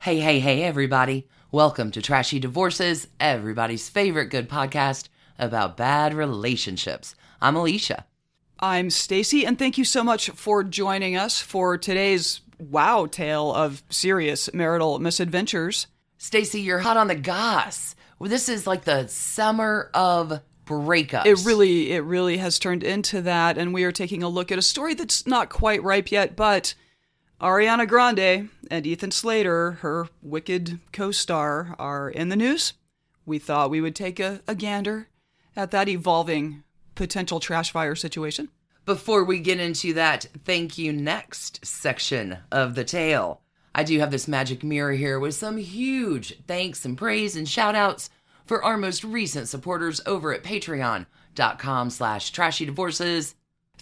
Hey, hey, hey, everybody. Welcome to Trashy Divorces, everybody's favorite good podcast about bad relationships. I'm Alicia. I'm Stacie, and thank you so much for joining us for today's wow tale of serious marital misadventures. Stacie, you're hot on the goss. Well, This is like the summer of breakups. It really, it really has turned into that, and we are taking a look at a story that's not quite ripe yet, but Ariana Grande and Ethan Slater, her wicked co-star, are in the news. We thought we would take a, a gander at that evolving potential trash fire situation. Before we get into that thank you next section of the tale, I do have this magic mirror here with some huge thanks and praise and shout outs for our most recent supporters over at patreon.com slash trashy divorces.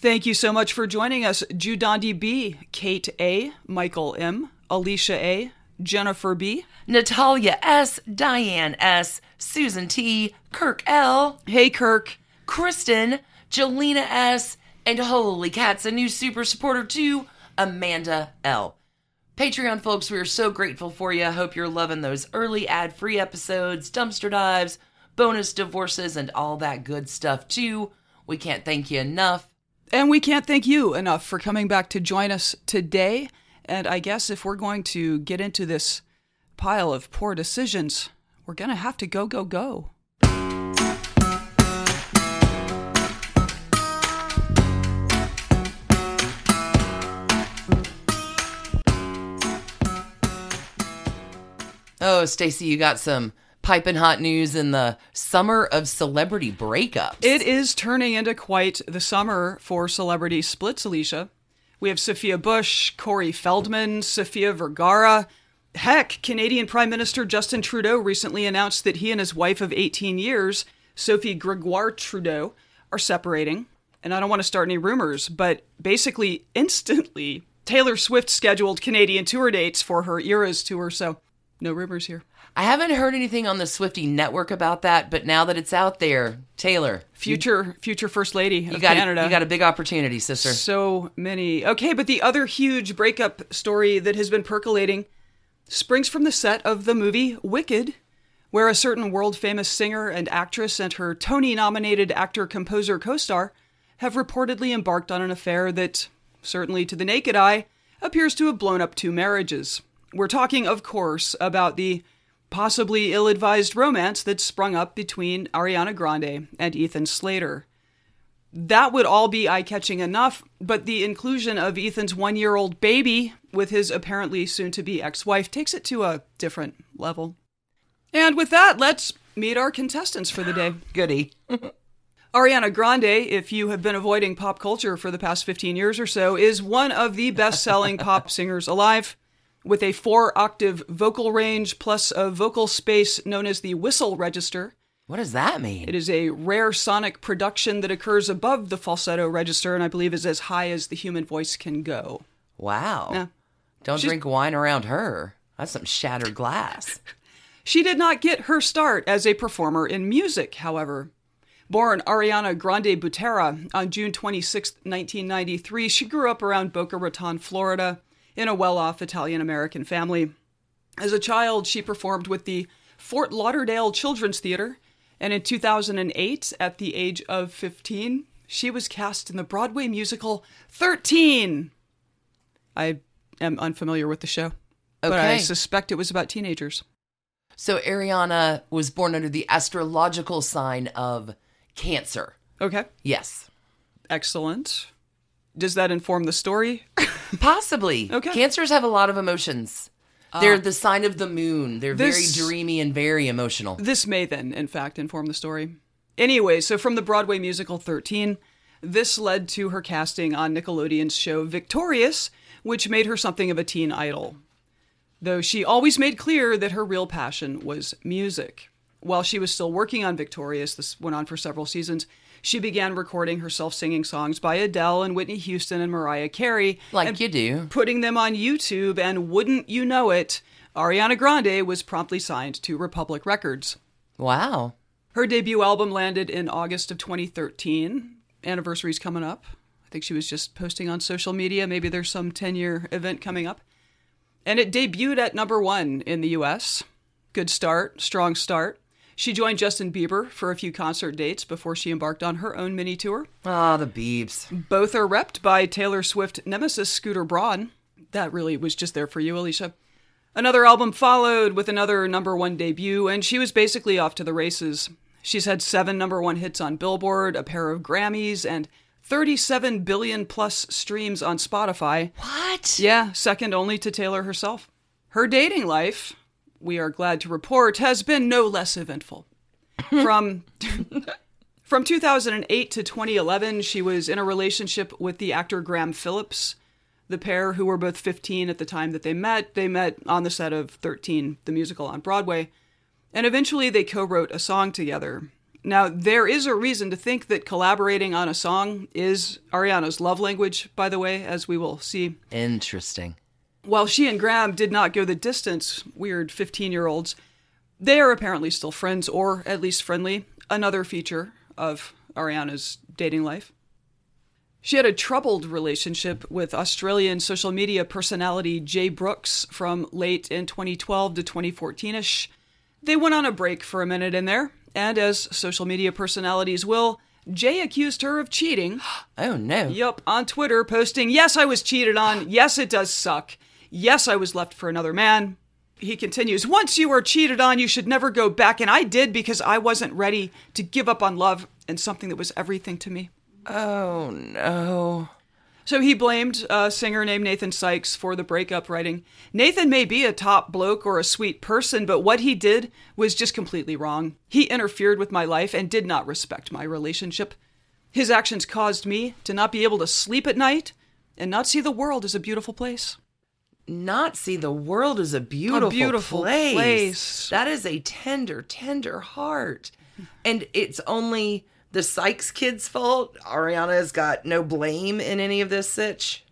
Thank you so much for joining us, Judandi B, Kate A, Michael M, Alicia A, Jennifer B. Natalia S, Diane S, Susan T, Kirk L, Hey Kirk, Kristen, Jelena S, and holy cats, a new super supporter too, Amanda L. Patreon folks, we are so grateful for you. I hope you're loving those early ad free episodes, dumpster dives, bonus divorces, and all that good stuff too. We can't thank you enough. And we can't thank you enough for coming back to join us today. And I guess if we're going to get into this pile of poor decisions, we're going to have to go, go, go. Oh, Stacie, you got some piping hot news in the summer of celebrity breakups. It is turning into quite the summer for celebrity splits, Alicia. We have Sophia Bush, Corey Feldman, Sofia Vergara. Heck, Canadian Prime Minister Justin Trudeau recently announced that he and his wife of 18 years, Sophie Gregoire Trudeau, are separating. And I don't want to start any rumors, but basically, instantly, Taylor Swift scheduled Canadian tour dates for her Eras tour, so no rumors here. I haven't heard anything on the Swifty network about that, but now that it's out there, Taylor, Future future First Lady you of got Canada. you got a big opportunity, sister. So many. Okay, but the other huge breakup story that has been percolating springs from the set of the movie Wicked, where a certain world famous singer and actress and her Tony nominated actor composer co star have reportedly embarked on an affair that, certainly to the naked eye, appears to have blown up two marriages. We're talking, of course, about the possibly ill advised romance that sprung up between Ariana Grande and Ethan Slater that would all be eye catching enough, but the inclusion of Ethan's one year old baby with his apparently soon to be ex wife takes it to a different level. And with that, let's meet our contestants for the day. Goody. Ariana Grande, if you have been avoiding pop culture for the past 15 years or so, is one of the best selling pop singers alive. With a four octave vocal range plus a vocal space known as the whistle register, What does that mean? it is a rare sonic production that occurs above the falsetto register and I believe is as high as the human voice can go. wow. Yeah. Don't She's- drink wine around her. That's some shattered glass. She did not get her start as a performer in music, however. Born Ariana Grande Butera on June 26, 1993, she grew up around Boca Raton, Florida, in a well off Italian American family. As a child, she performed with the Fort Lauderdale Children's Theater, and in 2008, at the age of 15, she was cast in the Broadway musical 13. I am unfamiliar with the show, but I suspect it was about teenagers. So Ariana was born under the astrological sign of Cancer. Okay. Yes. Excellent. Does that inform the story? Possibly. Okay. Cancers have a lot of emotions. Uh, They're the sign of the moon. They're This- very dreamy and very emotional. this may then, in fact, inform the story. Anyway, so from the Broadway musical 13, this led to her casting on Nickelodeon's show Victorious, which made her something of a teen idol. though she always made clear that her real passion was music. While she was still working on Victorious, this went on for several seasons, she began recording herself singing songs by Adele and Whitney Houston and Mariah Carey. Like you do. Putting them on YouTube, and wouldn't you know it, Ariana Grande was promptly signed to Republic Records. Wow. Her debut album landed in August of 2013. Anniversary's coming up. I think she was just posting on social media. Maybe there's some 10 year event coming up. And it debuted at number one in the US. Good start, strong start. She joined Justin Bieber for a few concert dates before she embarked on her own mini tour. Ah, the Beebs. Both are repped by Taylor Swift nemesis Scooter Braun. That really was just there for you, Alicia. Another album followed with another number one debut, and she was basically off to the races. She's had seven number one hits on Billboard, a pair of Grammys, and 37 billion plus streams on Spotify. What? Yeah, second only to Taylor herself. Her dating life, we are glad to report, has been no less eventful. From from 2008 to 2011, she was in a relationship with the actor Graham Phillips. The pair, who were both 15 at the time that they met, they met on the set of 13, the musical on Broadway, and eventually they co wrote a song together. Now, there is a reason to think that collaborating on a song is Ariana's love language, by the way, as we will see. Interesting. While she and Graham did not go the distance, weird 15 year olds, they are apparently still friends, or at least friendly, another feature of Ariana's dating life. She had a troubled relationship with Australian social media personality Jai Brooks from late in 2012 to 2014 ish. They went on a break for a minute in there, and as social media personalities will, Jai accused her of cheating. Oh, no. Yup, on Twitter, posting, Yes, I was cheated on. Yes, it does suck. Yes, I was left for another man. He continues, Once you are cheated on, you should never go back. And I did because I wasn't ready to give up on love and something that was everything to me. Oh, no. So he blamed a singer named Nathan Sykes for the breakup, writing, Nathan may be a top bloke or a sweet person, but what he did was just completely wrong. He interfered with my life and did not respect my relationship. His actions caused me to not be able to sleep at night and not see the world as a beautiful place. Not see the world as a beautiful, beautiful place. place. That is a tender, tender heart. And it's only the Sykes kids' fault. Ariana's got no blame in any of this sitch.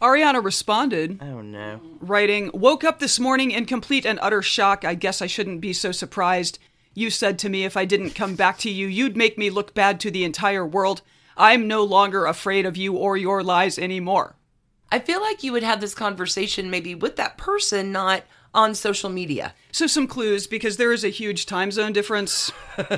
Ariana responded, Oh, no. writing, Woke up this morning in complete and utter shock. I guess I shouldn't be so surprised. You said to me if I didn't come back to you, you'd make me look bad to the entire world. I'm no longer afraid of you or your lies anymore. I feel like you would have this conversation maybe with that person, not on social media. So, some clues because there is a huge time zone difference.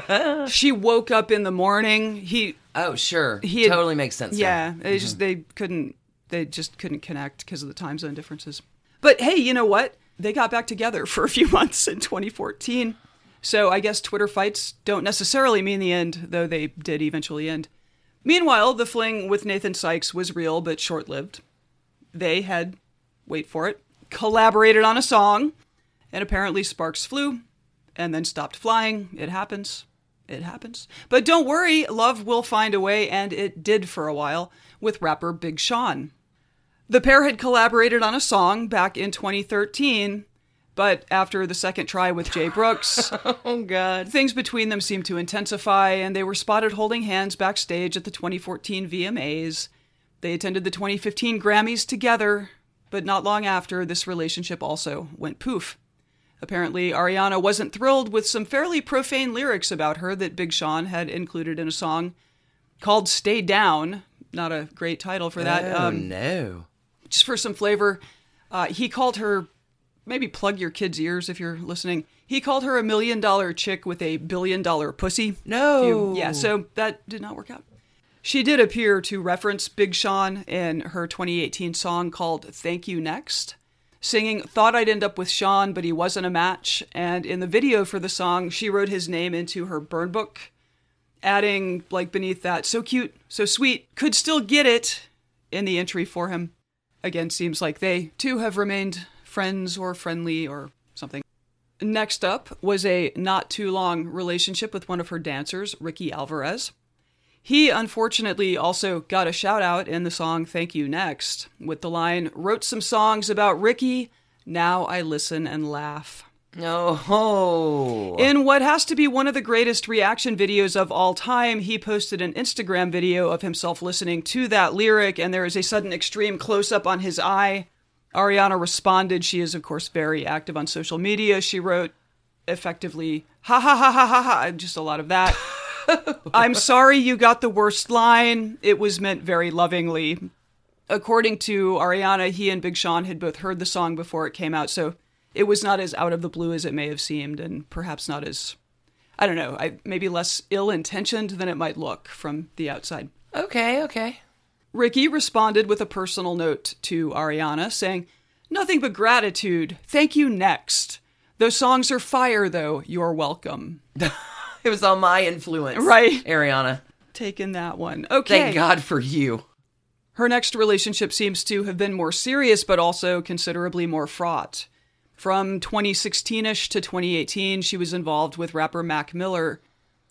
she woke up in the morning. He, Oh, sure. He had- totally makes sense. yeah, they mm-hmm. just they couldn't they just couldn't connect because of the time zone differences. But hey, you know what? They got back together for a few months in 2014. So I guess Twitter fights don't necessarily mean the end, though they did eventually end. Meanwhile, the fling with Nathan Sykes was real but short lived. They had, wait for it, collaborated on a song, and apparently sparks flew and then stopped flying. It happens. It happens. But don't worry, love will find a way, and it did for a while with rapper Big Sean. The pair had collaborated on a song back in 2013, but after the second try with Jai Brooks, Oh, God. things between them seemed to intensify, and they were spotted holding hands backstage at the 2014 VMAs. They attended the 2015 Grammys together, but not long after, this relationship also went poof. Apparently, Ariana wasn't thrilled with some fairly profane lyrics about her that Big Sean had included in a song called Stay Down. Not a great title for that. Oh, Um, no. just for some flavor, uh, he called her, maybe plug your kids' ears if you're listening. He called her a million dollar chick with a billion dollar pussy. No. You- yeah, so that did not work out. She did appear to reference Big Sean in her 2018 song called Thank You Next, singing, Thought I'd end up with Sean, but he wasn't a match. And in the video for the song, she wrote his name into her burn book, adding, like, beneath that, so cute, so sweet, could still get it in the entry for him. Again, seems like they too have remained friends or friendly or something. Next up was a not too long relationship with one of her dancers, Ricky Alvarez. He unfortunately also got a shout out in the song Thank You Next with the line, wrote some songs about Ricky, Now I listen and laugh. Oh. In what has to be one of the greatest reaction videos of all time, he posted an Instagram video of himself listening to that lyric, and there is a sudden extreme close up on his eye. Ariana responded. She is, of course, very active on social media. She wrote effectively, ha ha ha ha ha ha, just a lot of that. I'm sorry you got the worst line. It was meant very lovingly. According to Ariana, he and Big Sean had both heard the song before it came out, so it was not as out of the blue as it may have seemed, and perhaps not as, I don't know, I, maybe less ill intentioned than it might look from the outside. Okay, okay. Ricky responded with a personal note to Ariana saying, Nothing but gratitude. Thank you next. Those songs are fire, though. You're welcome. It was on my influence. Right. Ariana. Taking that one. Okay. Thank God for you. Her next relationship seems to have been more serious, but also considerably more fraught. From 2016 ish to 2018, she was involved with rapper Mac Miller,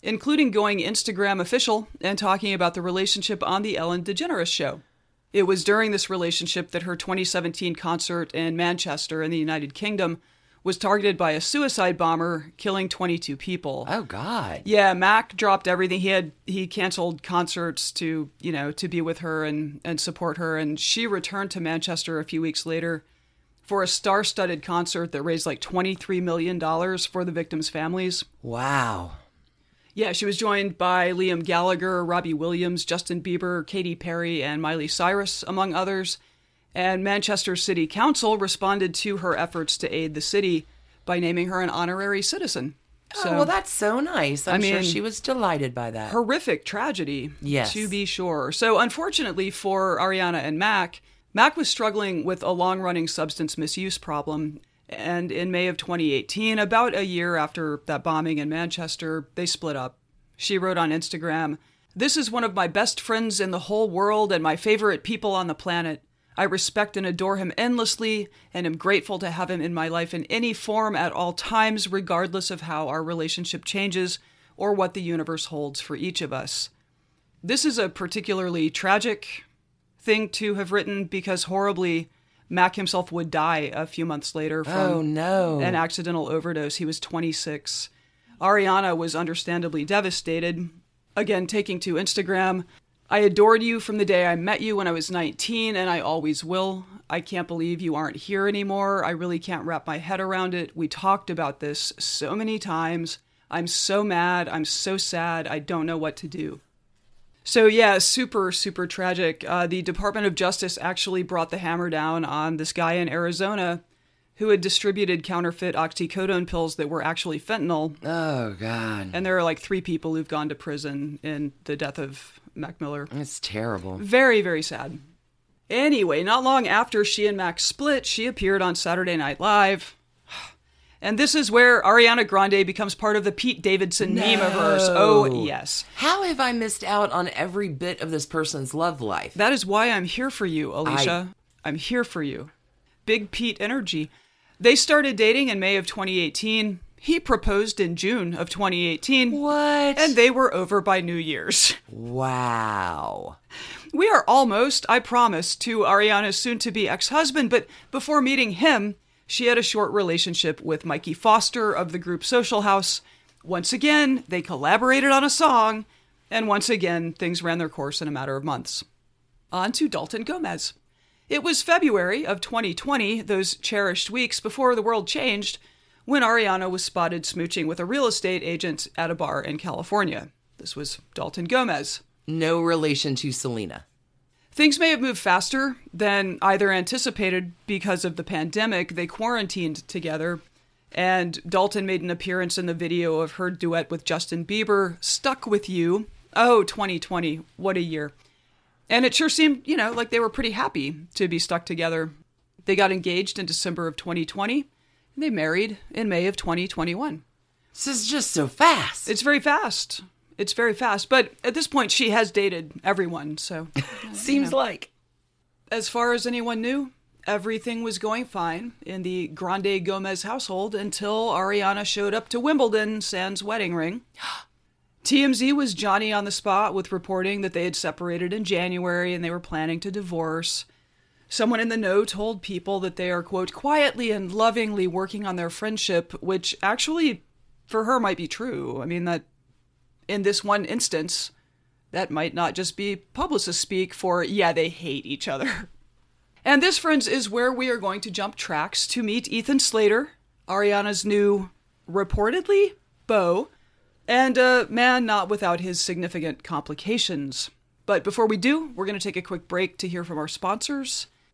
including going Instagram official and talking about the relationship on The Ellen DeGeneres Show. It was during this relationship that her 2017 concert in Manchester in the United Kingdom was targeted by a suicide bomber, killing 22 people. Oh, God. Yeah, Mac dropped everything. He had he canceled concerts to, you know, to be with her and and support her and she returned to Manchester a few weeks later for a star-studded concert that raised like 23 million dollars for the victims' families. Wow. Yeah, she was joined by Liam Gallagher, Robbie Williams, Justin Bieber, Katy Perry, and Miley Cyrus, among others. And Manchester City Council responded to her efforts to aid the city by naming her an honorary citizen. oh, well, that's so nice. I'm I sure she was delighted by that. horrific tragedy. Yes. To be sure. So, unfortunately for Ariana and Mac, Mac was struggling with a long running substance misuse problem. And in May of 2018, about a year after that bombing in Manchester, they split up. She wrote on Instagram, This is one of my best friends in the whole world and my favorite people on the planet. I respect and adore him endlessly and am grateful to have him in my life in any form at all times, regardless of how our relationship changes or what the universe holds for each of us. This is a particularly tragic thing to have written because horribly, Mac himself would die a few months later oh, from oh, no. an accidental overdose. He was 26. Ariana was understandably devastated. Again, taking to Instagram, I adored you from the day I met you when I was 19, and I always will. I can't believe you aren't here anymore. I really can't wrap my head around it. We talked about this so many times. I'm so mad. I'm so sad. I don't know what to do. So, yeah, super, super tragic. Uh, the Department of Justice actually brought the hammer down on this guy in Arizona who had distributed counterfeit oxycodone pills that were actually fentanyl. oh, God. And there are like three people who've gone to prison in the death of Mac Miller. It's terrible. Very, very sad. Anyway, not long after she and Mac split, she appeared on Saturday Night Live. And this is where Ariana Grande becomes part of the Pete Davidson meme-averse. Oh, yes. How have I missed out on every bit of this person's love life? That is why I'm here for you, Alicia. I'm here for you. Big Pete energy. They started dating in May of 2018. He proposed in June of 2018. what? And they were over by New Year's. wow. We are almost, I promise, to Ariana's soon to be ex husband, but before meeting him, she had a short relationship with Mikey Foster of the group Social House. Once again, they collaborated on a song, and once again, things ran their course in a matter of months. On to Dalton Gomez. It was February of 2020, those cherished weeks before the world changed, when Ariana was spotted smooching with a real estate agent at a bar in California. This was Dalton Gomez. No relation to Selena. Things may have moved faster than either anticipated because of the pandemic. They quarantined together, and Dalton made an appearance in the video of her duet with Justin Bieber, Stuck With You. Oh, 2020. What a year. And it sure seemed, you know, like they were pretty happy to be stuck together. They got engaged in December of 2020, and they married in May of 2021. This is just so fast. It's very fast. It's very fast. But at this point, she has dated everyone, so. seems like. As far as anyone knew, everything was going fine in the Grande Gomez household until Ariana showed up to Wimbledon sans wedding ring. TMZ was Johnny on the spot with reporting that they had separated in January and they were planning to divorce. Someone in the know told people that they are, quote, quietly and lovingly working on their friendship, which actually for her might be true. I mean, that in this one instance, that might not just be publicist speak for, yeah, they hate each other. And this, friends, is where we are going to jump tracks to meet Ethan Slater, Ariana's new, reportedly, beau, and a man not without his significant complications. But before we do, we're going to take a quick break to hear from our sponsors.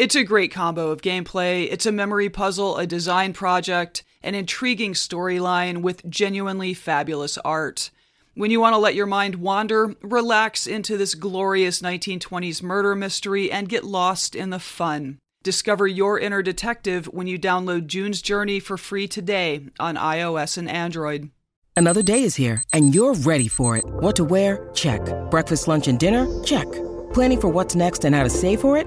It's a great combo of gameplay. It's a memory puzzle, a design project, an intriguing storyline with genuinely fabulous art. When you want to let your mind wander, relax into this glorious 1920s murder mystery and get lost in the fun. Discover your inner detective when you download June's Journey for free today on iOS and Android. Another day is here, and you're ready for it. What to wear? Check. Breakfast, lunch, and dinner? Check. Planning for what's next and how to save for it?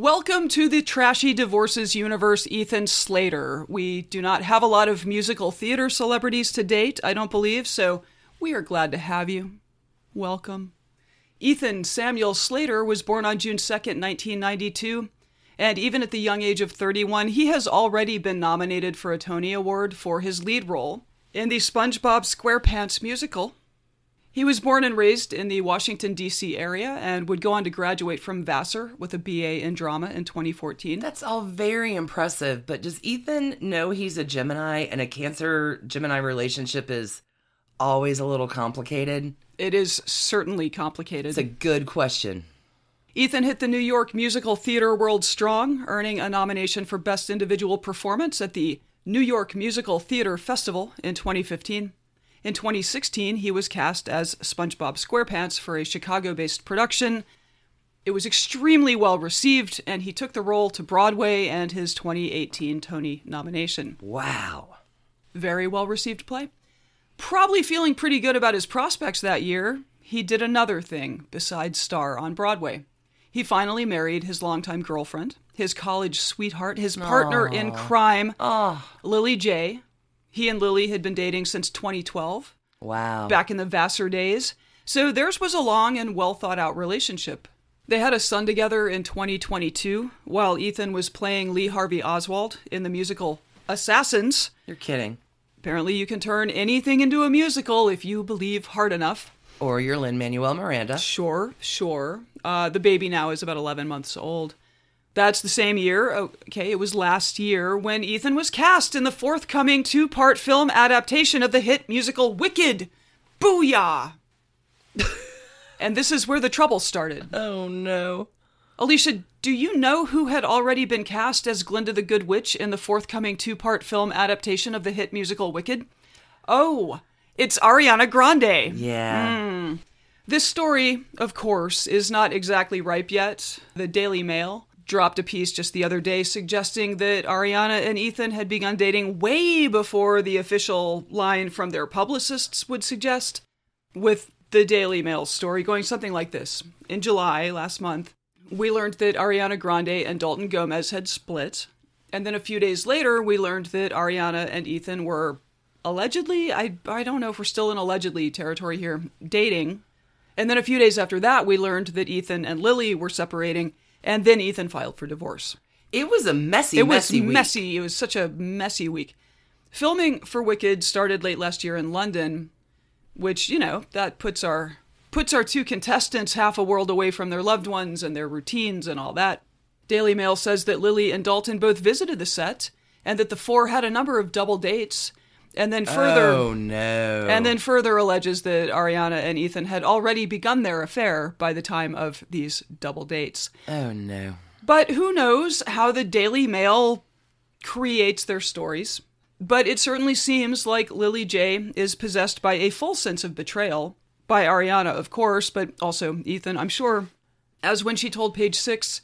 Welcome to the Trashy Divorces universe, Ethan Slater. We do not have a lot of musical theater celebrities to date, I don't believe, so we are glad to have you. Welcome. Ethan Samuel Slater was born on June 2nd, 1992, and even at the young age of 31, he has already been nominated for a Tony Award for his lead role in the SpongeBob SquarePants musical. He was born and raised in the Washington, D.C. area and would go on to graduate from Vassar with a BA in drama in 2014. That's all very impressive, but does Ethan know he's a Gemini and a Cancer Gemini relationship is always a little complicated? It is certainly complicated. It's a good question. Ethan hit the New York musical theater world strong, earning a nomination for Best Individual Performance at the New York Musical Theater Festival in 2015. In 2016, he was cast as SpongeBob SquarePants for a Chicago based production. It was extremely well received, and he took the role to Broadway and his 2018 Tony nomination. Wow. Very well received play. Probably feeling pretty good about his prospects that year, he did another thing besides star on Broadway. He finally married his longtime girlfriend, his college sweetheart, his partner in crime, Lilly Jay. He and Lilly had been dating since 2012, Wow. back in the Vassar days, so theirs was a long and well thought out relationship. They had a son together in 2022 while Ethan was playing Lee Harvey Oswald in the musical Assassins. You're kidding. Apparently, you can turn anything into a musical if you believe hard enough. Or you're Lin Manuel Miranda. Sure, sure. Uh, the baby now is about 11 months old. That's the same year, okay, it was last year, when Ethan was cast in the forthcoming two part film adaptation of the hit musical Wicked. Booyah! and this is where the trouble started. Oh no. Alicia, do you know who had already been cast as Glinda the Good Witch in the forthcoming two part film adaptation of the hit musical Wicked? Oh, it's Ariana Grande. Yeah. Hmm. This story, of course, is not exactly ripe yet. The Daily Mail dropped a piece just the other day suggesting that Ariana and Ethan had begun dating way before the official line from their publicists would suggest. With the Daily Mail story going something like this In July last month, we learned that Ariana Grande and Dalton Gomez had split. And then a few days later, we learned that Ariana and Ethan were allegedly, I, I don't know if we're still in allegedly territory here, dating. And then a few days after that, we learned that Ethan and Lilly were separating. And then Ethan filed for divorce. It was a messy, It was messy week. messy. It was such a messy week. Filming for Wicked started late last year in London, which, you know, that puts our puts our two contestants half a world away from their loved ones and their routines and all that. Daily Mail says that Lilly and Dalton both visited the set and that the four had a number of double dates. And then further Oh no. and then further alleges that Ariana and Ethan had already begun their affair by the time of these double dates. Oh no. But who knows how the Daily Mail creates their stories. But it certainly seems like Lilly Jay is possessed by a full sense of betrayal. By Ariana, of course, but also Ethan, I'm sure. As when she told Page Six,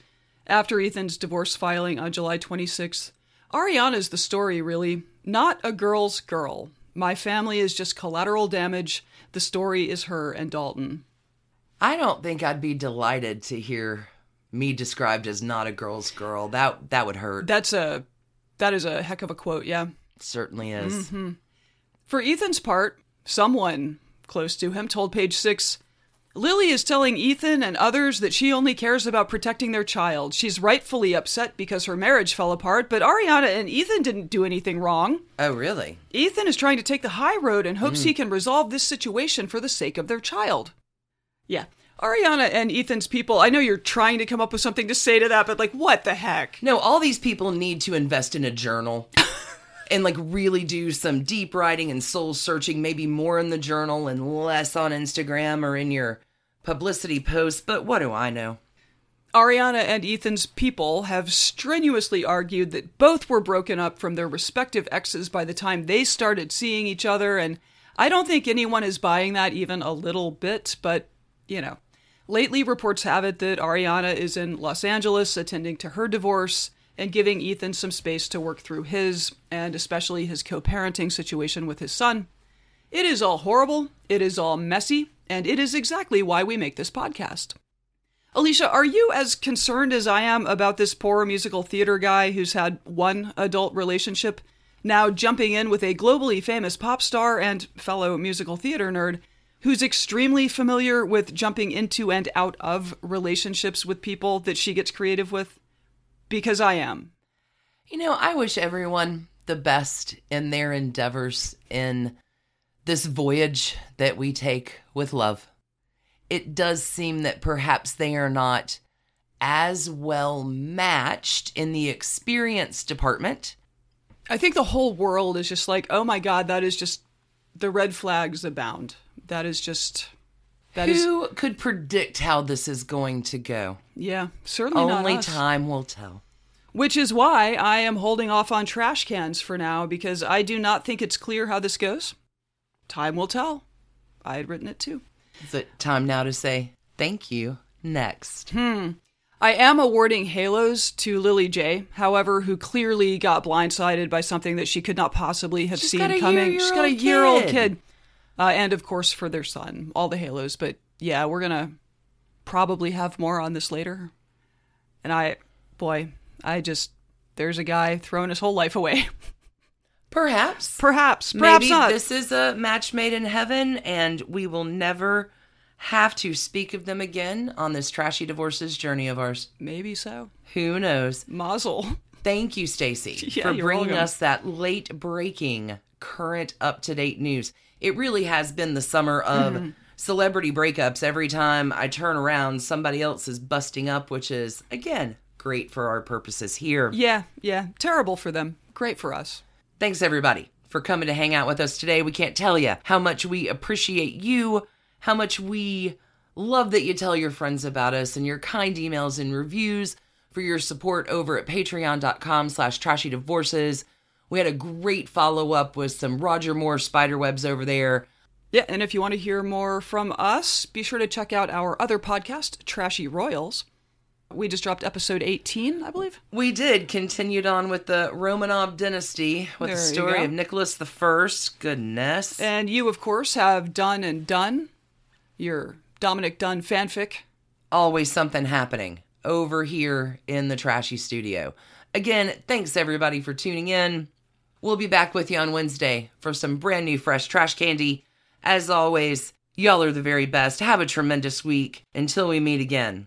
after Ethan's divorce filing on July 26th, Ariana's the story, really. Not a girl's girl. My family is just collateral damage. The story is her and Dalton. I don't think I'd be delighted to hear me described as not a girl's girl. That that would hurt. That's a that is a heck of a quote, yeah. certainly is. Mm-hmm. For Ethan's part, someone close to him told Page Six, Lilly is telling Ethan and others that she only cares about protecting their child. She's rightfully upset because her marriage fell apart, but Ariana and Ethan didn't do anything wrong. Oh really? Ethan is trying to take the high road and Mm. hopes he can resolve this situation for the sake of their child. Yeah. Ariana and Ethan's people, I know you're trying to come up with something to say to that, but like, what the heck? No, all these people need to invest in a journal. and like really do some deep writing and soul searching, maybe more in the journal and less on Instagram or in your publicity posts, but what do I know? Ariana and Ethan's people have strenuously argued that both were broken up from their respective exes by the time they started seeing each other, and I don't think anyone is buying that even a little bit, but, you know. Lately, reports have it that Ariana is in Los Angeles attending to her divorce and giving Ethan some space to work through his, and especially his co parenting situation with his son. It is all horrible, it is all messy, and it is exactly why we make this podcast. Alicia, are you as concerned as I am about this poor musical theater guy who's had one adult relationship, now jumping in with a globally famous pop star and fellow musical theater nerd who's extremely familiar with jumping into and out of relationships with people that she gets creative with? Because I am. You know, I wish everyone the best in their endeavors in this voyage that we take with love. It does seem that perhaps they are not as well matched in the experience department. I think the whole world is just like, oh my god, that is just the red flags abound. That is just that is Who could predict how this is going to go? yeah, certainly not Only time will tell. Which is why I am holding off on trash cans for now because I do not think it's clear how this goes. Time will tell. I had written it too. Is it time now to say thank you? Next. I am awarding halos to Lilly Jay, however, who clearly got blindsided by something that she could not possibly have She's seen coming. She's got a year old kid. kid. Uh, and of course, for their son, all the halos. But yeah, we're going to probably have more on this later. And I, boy, I just, there's a guy throwing his whole life away. Perhaps. perhaps, perhaps Maybe not. this is a match made in heaven and we will never have to speak of them again on this trashy divorces journey of ours. Maybe so. Who knows? Mazel. Thank you, Stacie, Yeah, for bringing welcome. us that late breaking, current, up to date news. It really has been the summer of Mm-hmm. celebrity breakups. Every time I turn around, somebody else is busting up, which is, again, great for our purposes here. Yeah, yeah. Terrible for them. Great for us. Thanks, everybody, for coming to hang out with us today. We can't tell you how much we appreciate you, how much we love that you tell your friends about us, and your kind emails and reviews for your support over at patreon.com slash trashy divorces. We had a great follow up with some Roger Moore spiderwebs over there. Yeah, and if you want to hear more from us, be sure to check out our other podcast, Trashy Royals. We just dropped episode 18, I believe. We did continued on with the Romanov dynasty with There the story of Nicholas the First. Goodness. And you, of course, have Done and Done, your Dominick Dunne fanfic. always something happening over here in the trashy studio. Again, thanks everybody for tuning in. We'll be back with you on Wednesday for some brand new fresh trash candy. As always, y'all are the very best. Have a tremendous week. Until we meet again.